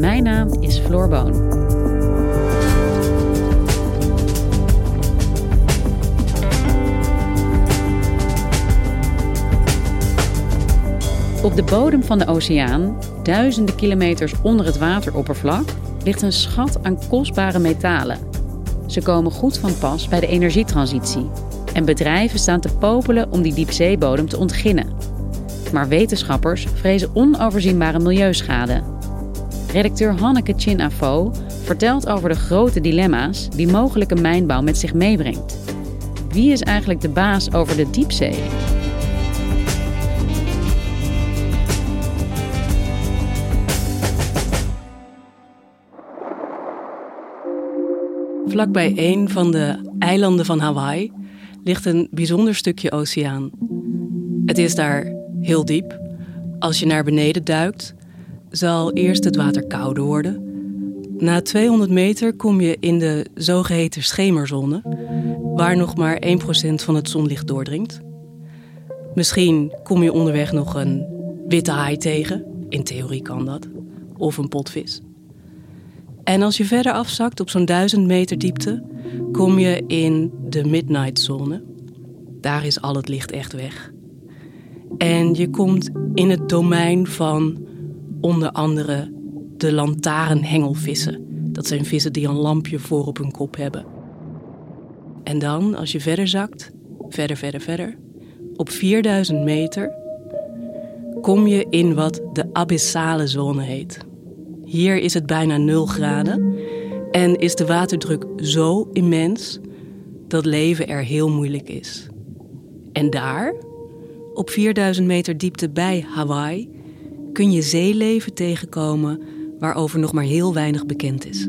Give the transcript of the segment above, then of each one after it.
Mijn naam is Floor Boon. Op de bodem van de oceaan, duizenden kilometers onder het wateroppervlak, ligt een schat aan kostbare metalen. Ze komen goed van pas bij de energietransitie. En bedrijven staan te popelen om die diepzeebodem te ontginnen. Maar wetenschappers vrezen onoverzienbare milieuschade. Redacteur Hanneke Chin Afo vertelt over de grote dilemma's die mogelijke mijnbouw met zich meebrengt. Wie is eigenlijk de baas over de diepzee? Vlakbij een van de eilanden van Hawaii ligt een bijzonder stukje oceaan. Het is daar heel diep. Als je naar beneden duikt, zal eerst het water kouder worden. Na 200 meter kom je in de zogeheten schemerzone, waar nog maar 1% van het zonlicht doordringt. Misschien kom je onderweg nog een witte haai tegen, in theorie kan dat, of een potvis. En als je verder afzakt op zo'n 1000 meter diepte, kom je in de midnight zone. Daar is al het licht echt weg. En je komt in het domein van onder andere de lantaarnhengelvissen. Dat zijn vissen die een lampje voor op hun kop hebben. En dan, als je verder zakt, verder, verder, verder, op 4000 meter, kom je in wat de abyssale zone heet. Hier is het bijna 0 graden en is de waterdruk zo immens dat leven er heel moeilijk is. En daar, op 4000 meter diepte bij Hawaii, kun je zeeleven tegenkomen waarover nog maar heel weinig bekend is.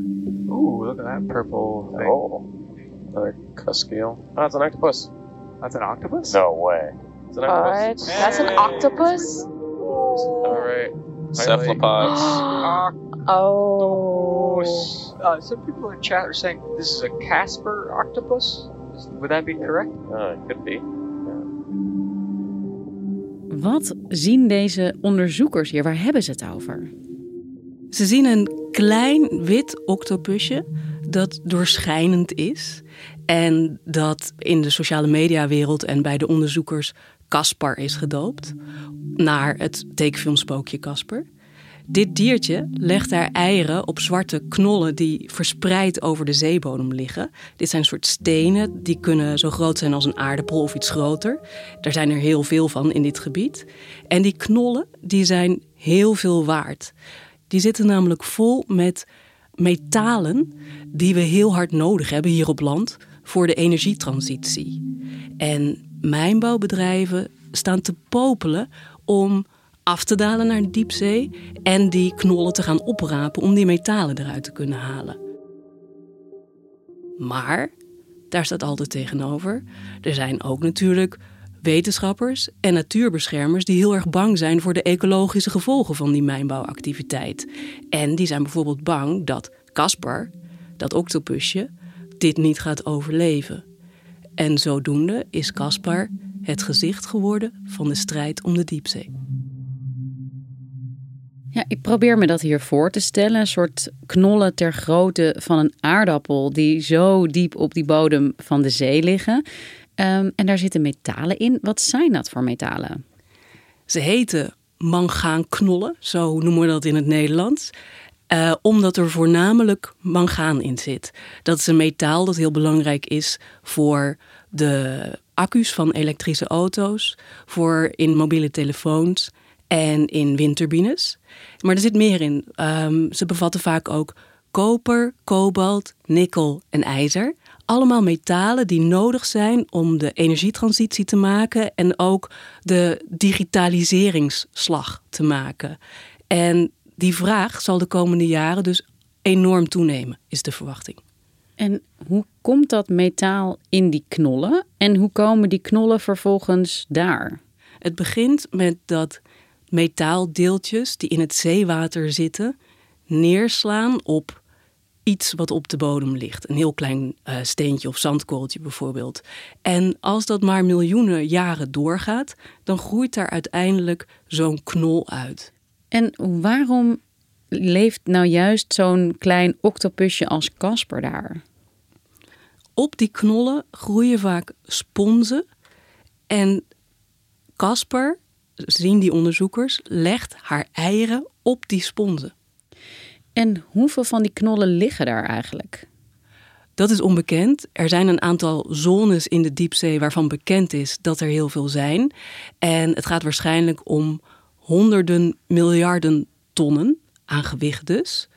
Oeh, look at that purple thing. Oh, another cuskeel. Oh, that's an octopus. That's an octopus? No way. It's an octopus. That's an octopus? All right. Cephalopods. Oh. Uh, some people in chat are saying this is a Casper octopus. Would that be correct? Oh, it could be. Wat zien deze onderzoekers hier? Waar hebben ze het over? Ze zien een klein wit octopusje dat doorschijnend is. En dat in de sociale mediawereld en bij de onderzoekers Caspar is gedoopt. Naar het tekenfilmspookje Casper. Dit diertje legt daar eieren op zwarte knollen die verspreid over de zeebodem liggen. Dit zijn soort stenen die kunnen zo groot zijn als een aardappel of iets groter. Er zijn er heel veel van in dit gebied. En die knollen die zijn heel veel waard. Die zitten namelijk vol met metalen die we heel hard nodig hebben hier op land voor de energietransitie. En mijnbouwbedrijven staan te popelen om af te dalen naar de diepzee en die knollen te gaan oprapen om die metalen eruit te kunnen halen. Maar daar staat altijd tegenover. Er zijn ook natuurlijk wetenschappers en natuurbeschermers die heel erg bang zijn voor de ecologische gevolgen van die mijnbouwactiviteit. En die zijn bijvoorbeeld bang dat Caspar, dat octopusje, dit niet gaat overleven. En zodoende is Caspar het gezicht geworden van de strijd om de diepzee. Ja, ik probeer me dat hier voor te stellen. Een soort knollen ter grootte van een aardappel die zo diep op die bodem van de zee liggen. Ehm, en daar zitten metalen in. Wat zijn dat voor metalen? Ze heten mangaanknollen, zo noemen we dat in het Nederlands. Uh, omdat er voornamelijk mangaan in zit. Dat is een metaal dat heel belangrijk is voor de accu's van elektrische auto's, voor in mobiele telefoons en in windturbines. Maar er zit meer in. Um, ze bevatten vaak ook koper, kobalt, nikkel en ijzer. Allemaal metalen die nodig zijn om de energietransitie te maken en ook de digitaliseringsslag te maken. En die vraag zal de komende jaren dus enorm toenemen, is de verwachting. En hoe komt dat metaal in die knollen en hoe komen die knollen vervolgens daar? Het begint met dat metaaldeeltjes die in het zeewater zitten neerslaan op iets wat op de bodem ligt. Een heel klein uh, steentje of zandkorreltje bijvoorbeeld. En als dat maar miljoenen jaren doorgaat, dan groeit daar uiteindelijk zo'n knol uit. En waarom leeft nou juist zo'n klein octopusje als Casper daar? Op die knollen groeien vaak sponsen. En Casper, zien die onderzoekers, legt haar eieren op die sponsen. En hoeveel van die knollen liggen daar eigenlijk? Dat is onbekend. Er zijn een aantal zones in de diepzee waarvan bekend is dat er heel veel zijn. En het gaat waarschijnlijk om honderden miljarden tonnen aan gewicht dus.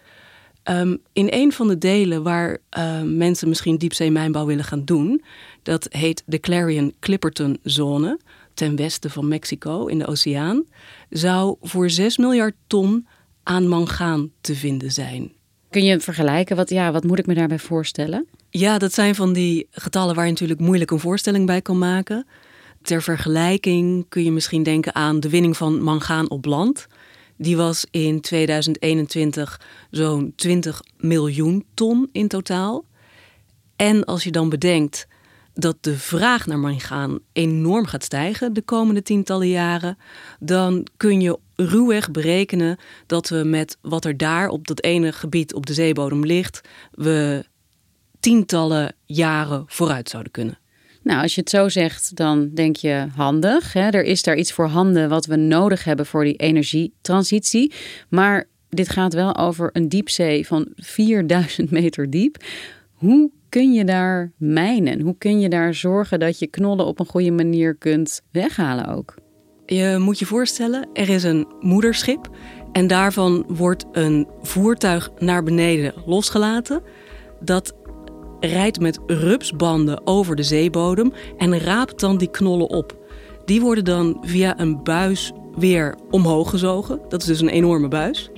Um, in een van de delen waar uh, mensen misschien diepzeemijnbouw willen gaan doen, dat heet de Clarion-Clipperton zone, ten westen van Mexico in de oceaan, zou voor 6 miljard ton aan mangaan te vinden zijn. Kun je vergelijken? Wat, ja, wat moet ik me daarbij voorstellen? Ja, dat zijn van die getallen waar je natuurlijk moeilijk een voorstelling bij kan maken. Ter vergelijking kun je misschien denken aan de winning van mangaan op land. Die was in 2021 zo'n 20 miljoen ton in totaal. En als je dan bedenkt dat de vraag naar mangaan enorm gaat stijgen de komende tientallen jaren, dan kun je ruwweg berekenen dat we met wat er daar op dat ene gebied op de zeebodem ligt, we tientallen jaren vooruit zouden kunnen. Nou, als je het zo zegt, dan denk je handig. Hè? Er is daar iets voor handen wat we nodig hebben voor die energietransitie. Maar dit gaat wel over een diepzee van 4000 meter diep. Hoe kun je daar mijnen? Hoe kun je daar zorgen dat je knollen op een goede manier kunt weghalen ook? Je moet je voorstellen, er is een moederschip en daarvan wordt een voertuig naar beneden losgelaten. Dat rijdt met rupsbanden over de zeebodem en raapt dan die knollen op. Die worden dan via een buis weer omhoog gezogen. Dat is dus een enorme buis.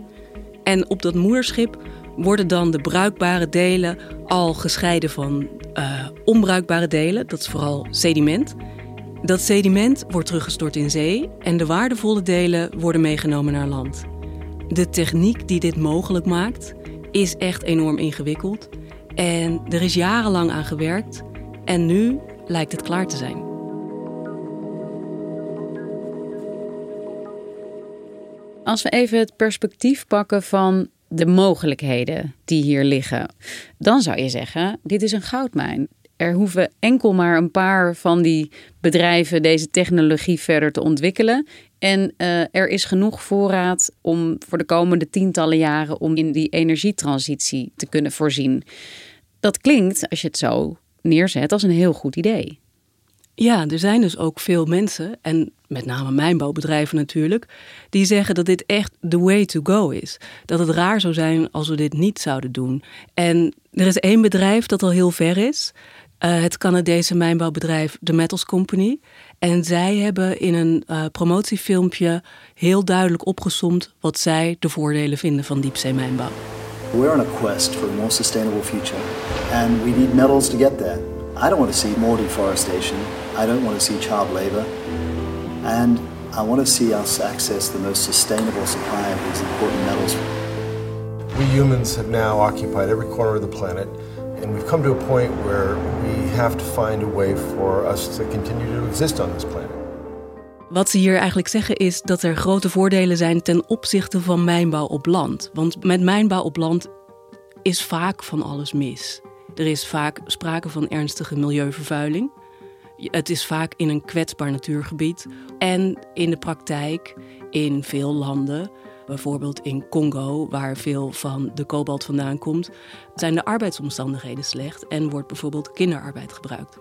En op dat moederschip worden dan de bruikbare delen al gescheiden van uh, onbruikbare delen. Dat is vooral sediment. Dat sediment wordt teruggestort in zee en de waardevolle delen worden meegenomen naar land. De techniek die dit mogelijk maakt is echt enorm ingewikkeld. En er is jarenlang aan gewerkt en nu lijkt het klaar te zijn. Als we even het perspectief pakken van de mogelijkheden die hier liggen, dan zou je zeggen: dit is een goudmijn. Er hoeven enkel maar een paar van die bedrijven deze technologie verder te ontwikkelen. En uh, er is genoeg voorraad om voor de komende tientallen jaren om in die energietransitie te kunnen voorzien. Dat klinkt, als je het zo neerzet, als een heel goed idee. Ja, er zijn dus ook veel mensen, en met name mijnbouwbedrijven natuurlijk, die zeggen dat dit echt the way to go is. Dat het raar zou zijn als we dit niet zouden doen. En er is één bedrijf dat al heel ver is. Uh, het Canadese mijnbouwbedrijf The Metals Company. En zij hebben in een uh, promotiefilmpje heel duidelijk opgesomd wat zij de voordelen vinden van diepzeemijnbouw. We're on a quest for a more sustainable future, and we need metals to get there. I don't want to see more deforestation. I don't want to see child labor. And I want to see us access the most sustainable supply of these important metals. We humans have now occupied every corner of the planet, and we've come to a point where we have to find a way for us to continue to exist on this planet. Wat ze hier eigenlijk zeggen is dat er grote voordelen zijn ten opzichte van mijnbouw op land. Want met mijnbouw op land is vaak van alles mis. Er is vaak sprake van ernstige milieuvervuiling. Het is vaak in een kwetsbaar natuurgebied. En in de praktijk, in veel landen, Bijvoorbeeld in Congo, waar veel van de kobalt vandaan komt, zijn de arbeidsomstandigheden slecht en wordt bijvoorbeeld kinderarbeid gebruikt.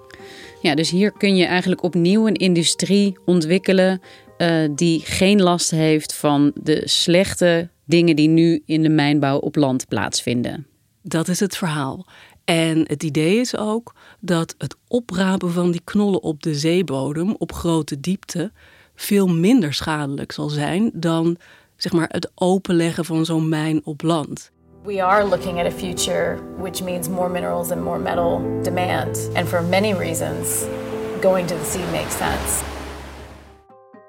Ja, dus hier kun je eigenlijk opnieuw een industrie ontwikkelen uh, die geen last heeft van de slechte dingen die nu in de mijnbouw op land plaatsvinden. Dat is het verhaal. En het idee is ook dat het oprapen van die knollen op de zeebodem op grote diepte veel minder schadelijk zal zijn dan zeg maar, het openleggen van zo'n mijn op land. We are looking at a future which means more minerals and more metal demand. And for many reasons, going to the sea makes sense.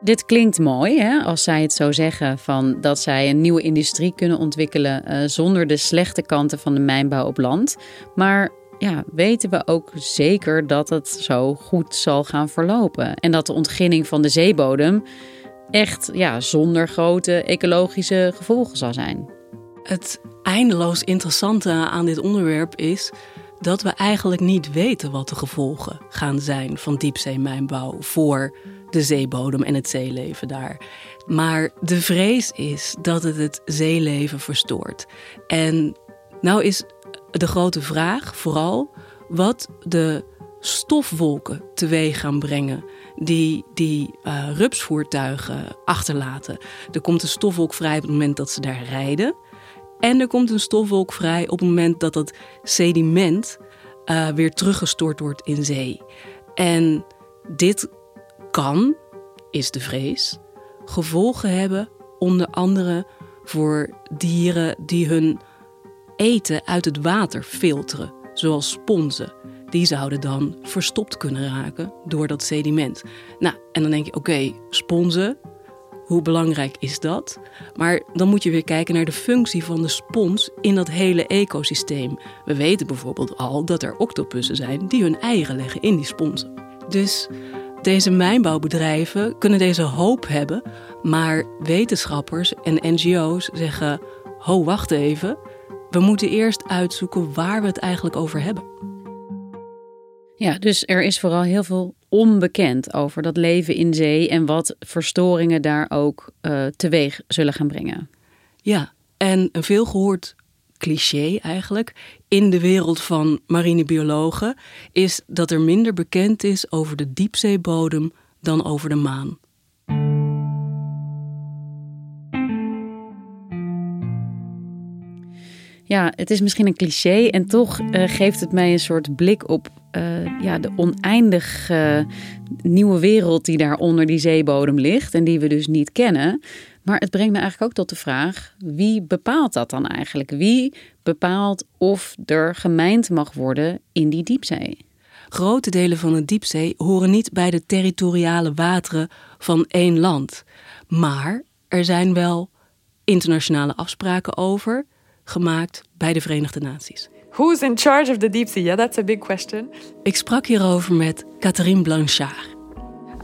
Dit klinkt mooi, hè, als zij het zo zeggen, van dat zij een nieuwe industrie kunnen ontwikkelen uh, zonder de slechte kanten van de mijnbouw op land. Maar ja, weten we ook zeker dat het zo goed zal gaan verlopen. En dat de ontginning van de zeebodem echt ja, zonder grote ecologische gevolgen zal zijn. Het eindeloos interessante aan dit onderwerp is dat we eigenlijk niet weten wat de gevolgen gaan zijn van diepzeemijnbouw voor de zeebodem en het zeeleven daar. Maar de vrees is dat het het zeeleven verstoort. En nou is de grote vraag vooral wat de stofwolken teweeg gaan brengen die die uh, rupsvoertuigen achterlaten. Er komt een stofwolk vrij op het moment dat ze daar rijden. En er komt een stofwolk vrij op het moment dat het sediment uh, weer teruggestort wordt in zee. En dit kan, is de vrees, gevolgen hebben onder andere voor dieren die hun eten uit het water filteren, zoals sponsen. Die zouden dan verstopt kunnen raken door dat sediment. Nou, en dan denk je, oké, sponsen, hoe belangrijk is dat? Maar dan moet je weer kijken naar de functie van de spons in dat hele ecosysteem. We weten bijvoorbeeld al dat er octopussen zijn die hun eieren leggen in die sponsen. Dus deze mijnbouwbedrijven kunnen deze hoop hebben, maar wetenschappers en NGO's zeggen: ho, wacht even. We moeten eerst uitzoeken waar we het eigenlijk over hebben. Ja, dus er is vooral heel veel onbekend over dat leven in zee en wat verstoringen daar ook uh, teweeg zullen gaan brengen. Ja, en een veelgehoord cliché eigenlijk in de wereld van marinebiologen is dat er minder bekend is over de diepzeebodem dan over de maan. Ja, het is misschien een cliché en toch uh, geeft het mij een soort blik op uh, ja, de oneindig uh, nieuwe wereld die daar onder die zeebodem ligt en die we dus niet kennen. Maar het brengt me eigenlijk ook tot de vraag: wie bepaalt dat dan eigenlijk? Wie bepaalt of er gemijnd mag worden in die diepzee? Grote delen van de diepzee horen niet bij de territoriale wateren van één land. Maar er zijn wel internationale afspraken over, gemaakt bij de Verenigde Naties. Who's in charge of the deep sea? Yeah, that's a big question. Ik sprak hierover met Catherine Blanchard.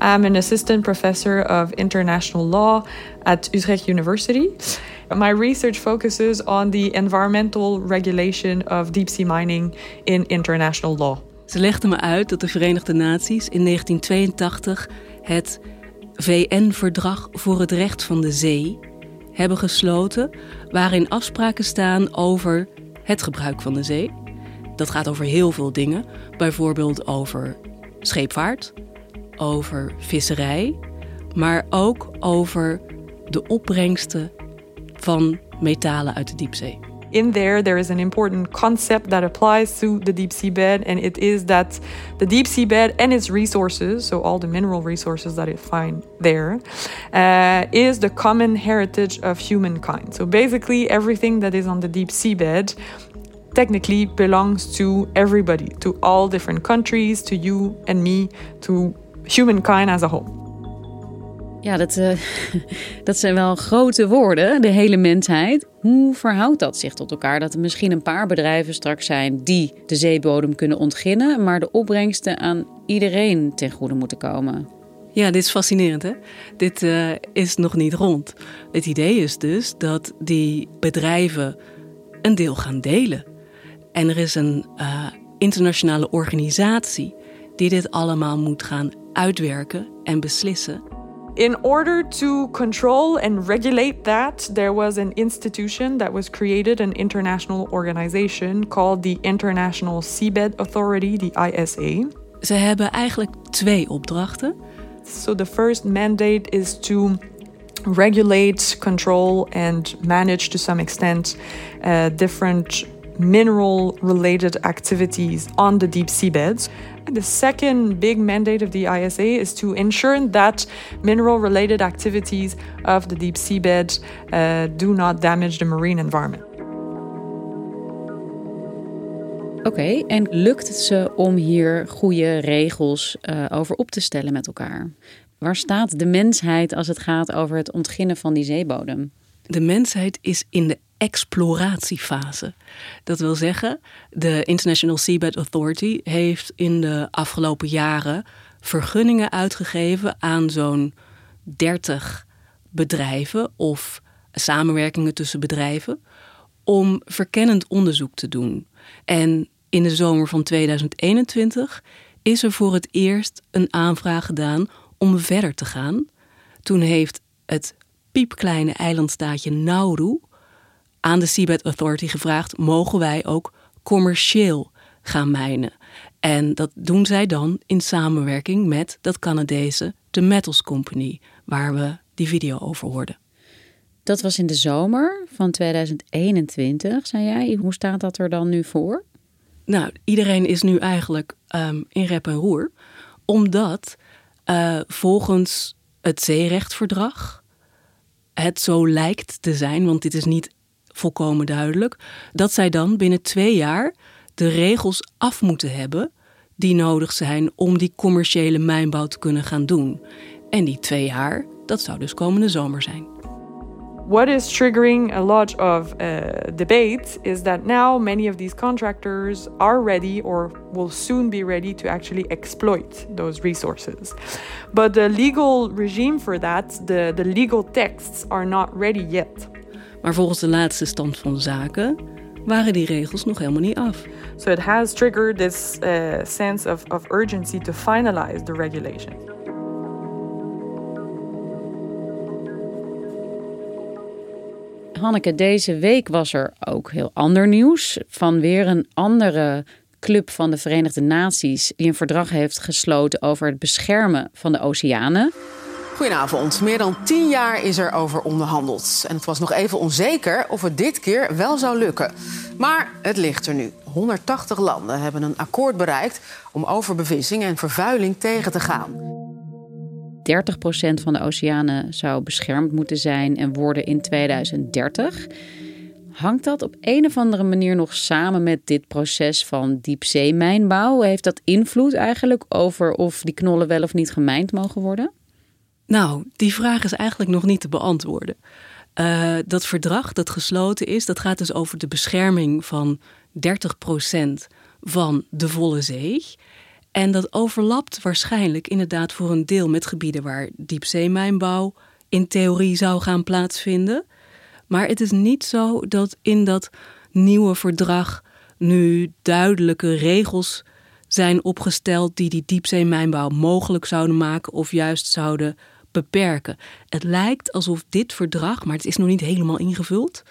I'm an assistant professor of international law at Utrecht University. My research focuses on the environmental regulation of deep sea mining in international law. Ze legde me uit dat de Verenigde Naties in 1982 het VN-verdrag voor het recht van de zee hebben gesloten, waarin afspraken staan over het gebruik van de zee. Dat gaat over heel veel dingen, bijvoorbeeld over scheepvaart, over visserij, maar ook over de opbrengsten van metalen uit de diepzee. In there, there is an important concept that applies to the deep sea bed, and it is that the deep sea bed and its resources, so all the mineral resources that it find there, uh, is the common heritage of humankind. So basically, everything that is on the deep sea bed technically belongs to everybody, to all different countries, to you and me, to humankind as a whole. Ja, dat, uh, dat zijn wel grote woorden, de hele mensheid. Hoe verhoudt dat zich tot elkaar? Dat er misschien een paar bedrijven straks zijn die de zeebodem kunnen ontginnen, maar de opbrengsten aan iedereen ten goede moeten komen. Ja, dit is fascinerend, hè? Dit uh, is nog niet rond. Het idee is dus dat die bedrijven een deel gaan delen. En er is een uh, internationale organisatie die dit allemaal moet gaan uitwerken en beslissen. In order to control and regulate that, there was an institution that was created, an international organization called the International Seabed Authority, the ISA. Ze hebben eigenlijk twee opdrachten. So the first mandate is to regulate, control, and manage to some extent uh, different mineral related activities on the deep seabeds. The second big mandate of the ISA is to ensure that mineral related activities of the deep seabed uh, do not damage the marine environment. Oké, en lukt het ze om hier goede regels uh, over op te stellen met elkaar? Waar staat de mensheid als het gaat over het ontginnen van die zeebodem? De mensheid is in de exploratiefase. Dat wil zeggen, de International Seabed Authority heeft in de afgelopen jaren vergunningen uitgegeven aan zo'n 30 bedrijven of samenwerkingen tussen bedrijven om verkennend onderzoek te doen. En in de zomer van 2021 is er voor het eerst een aanvraag gedaan om verder te gaan. Toen heeft het piepkleine eilandstaatje Nauru aan de Seabed Authority gevraagd: mogen wij ook commercieel gaan mijnen? En dat doen zij dan in samenwerking met dat Canadese The Metals Company, waar we die video over hoorden. Dat was in de zomer van 2021, zei jij. Hoe staat dat er dan nu voor? Nou, iedereen is nu eigenlijk um, in rep en roer, omdat uh, volgens het zeerechtverdrag het zo lijkt te zijn, want dit is niet volkomen duidelijk, dat zij dan binnen twee jaar de regels af moeten hebben die nodig zijn om die commerciële mijnbouw te kunnen gaan doen. En die twee jaar, dat zou dus komende zomer zijn. What is triggering a lot of uh, debate is that now many of these contractors are ready or will soon be ready to actually exploit those resources. But the legal regime for that, the, the legal texts, are not ready yet. Maar volgens de laatste stand van zaken waren die regels nog helemaal niet af. So it has triggered this uh, sense of, of urgency to finalize the regulation. Hanneke, deze week was er ook heel ander nieuws van weer een andere club van de Verenigde Naties die een verdrag heeft gesloten over het beschermen van de oceanen. Goedenavond. Meer dan tien jaar is er over onderhandeld. En het was nog even onzeker of het dit keer wel zou lukken. Maar het ligt er nu. 180 landen hebben een akkoord bereikt om overbevissing en vervuiling tegen te gaan. 30% van de oceanen zou beschermd moeten zijn en worden in 2030. Hangt dat op een of andere manier nog samen met dit proces van diepzeemijnbouw? Heeft dat invloed eigenlijk over of die knollen wel of niet gemijnd mogen worden? Nou, die vraag is eigenlijk nog niet te beantwoorden. Uh, dat verdrag dat gesloten is, dat gaat dus over de bescherming van 30% van de volle zee. En dat overlapt waarschijnlijk inderdaad voor een deel met gebieden waar diepzeemijnbouw in theorie zou gaan plaatsvinden. Maar het is niet zo dat in dat nieuwe verdrag nu duidelijke regels zijn opgesteld die die diepzeemijnbouw mogelijk zouden maken of juist zouden beperken. Het lijkt alsof dit verdrag, maar het is nog niet helemaal ingevuld,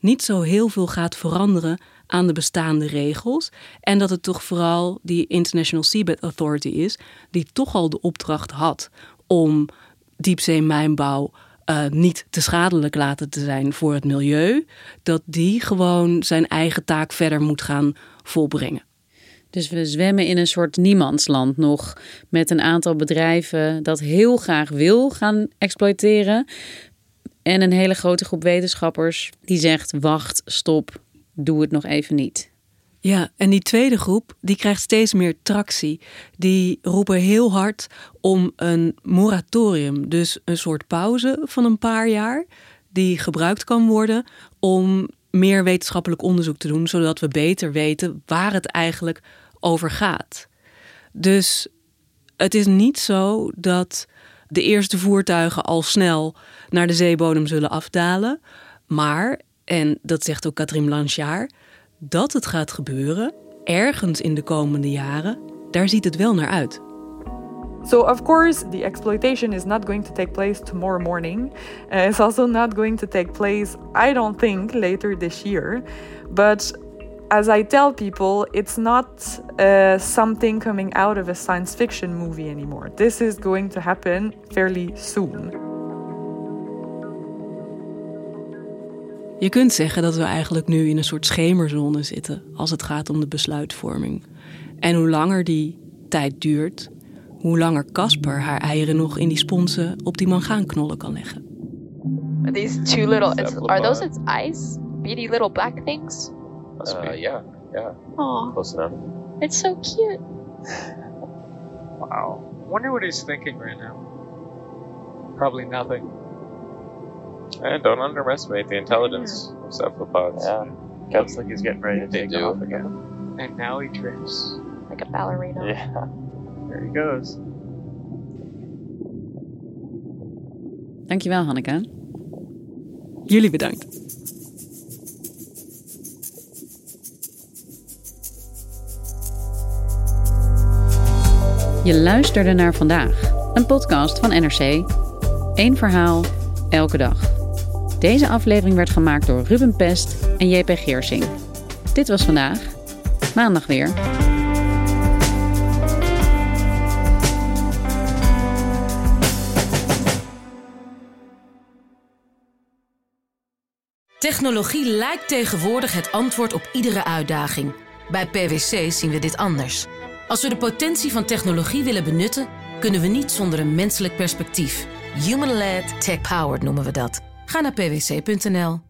niet zo heel veel gaat veranderen aan de bestaande regels. En dat het toch vooral die International Seabed Authority is, die toch al de opdracht had om diepzeemijnbouw uh, niet te schadelijk laten te zijn voor het milieu, dat die gewoon zijn eigen taak verder moet gaan volbrengen. Dus we zwemmen in een soort niemandsland nog met een aantal bedrijven dat heel graag wil gaan exploiteren. En een hele grote groep wetenschappers die zegt: wacht, stop, doe het nog even niet. Ja, en die tweede groep die krijgt steeds meer tractie. Die roepen heel hard om een moratorium, dus een soort pauze van een paar jaar, die gebruikt kan worden om meer wetenschappelijk onderzoek te doen, zodat we beter weten waar het eigenlijk over gaat. Dus het is niet zo dat de eerste voertuigen al snel naar de zeebodem zullen afdalen, maar en dat zegt ook Catherine Blanchard, dat het gaat gebeuren ergens in de komende jaren, daar ziet het wel naar uit. So, of course, the exploitation is not going to take place tomorrow morning. Uh, it's also not going to take place, I don't think, later this year. But as I tell people, it's not uh, something coming out of a science fiction movie anymore. This is going to happen fairly soon. Je kunt zeggen dat we eigenlijk nu in een soort schemerzone zitten als het gaat om de besluitvorming. En hoe langer die tijd duurt, hoe langer Casper haar eieren nog in die sponsen op die mangaanknollen kan leggen. These two little, it's, are those its eyes? Beady little black things? Uh, yeah, yeah. Aw, Close enough. it's so cute. Wow. Wonder what he's thinking right now. Probably nothing. And don't underestimate the intelligence of cephalopods. Yeah. Looks like he's getting ready to They take do. off again. And now he drifts. Like a ballerina. Yeah. There he goes. Dankjewel, Hanneke. Jullie bedankt. Je luisterde naar vandaag, een podcast van NRC. Eén verhaal, elke dag. Deze aflevering werd gemaakt door Ruben Pest en JP Geersing. Dit was vandaag. Maandag weer. Technologie lijkt tegenwoordig het antwoord op iedere uitdaging. Bij PwC zien we dit anders. Als we de potentie van technologie willen benutten, kunnen we niet zonder een menselijk perspectief. Human-led, tech-powered noemen we dat. Ga naar pwc.nl.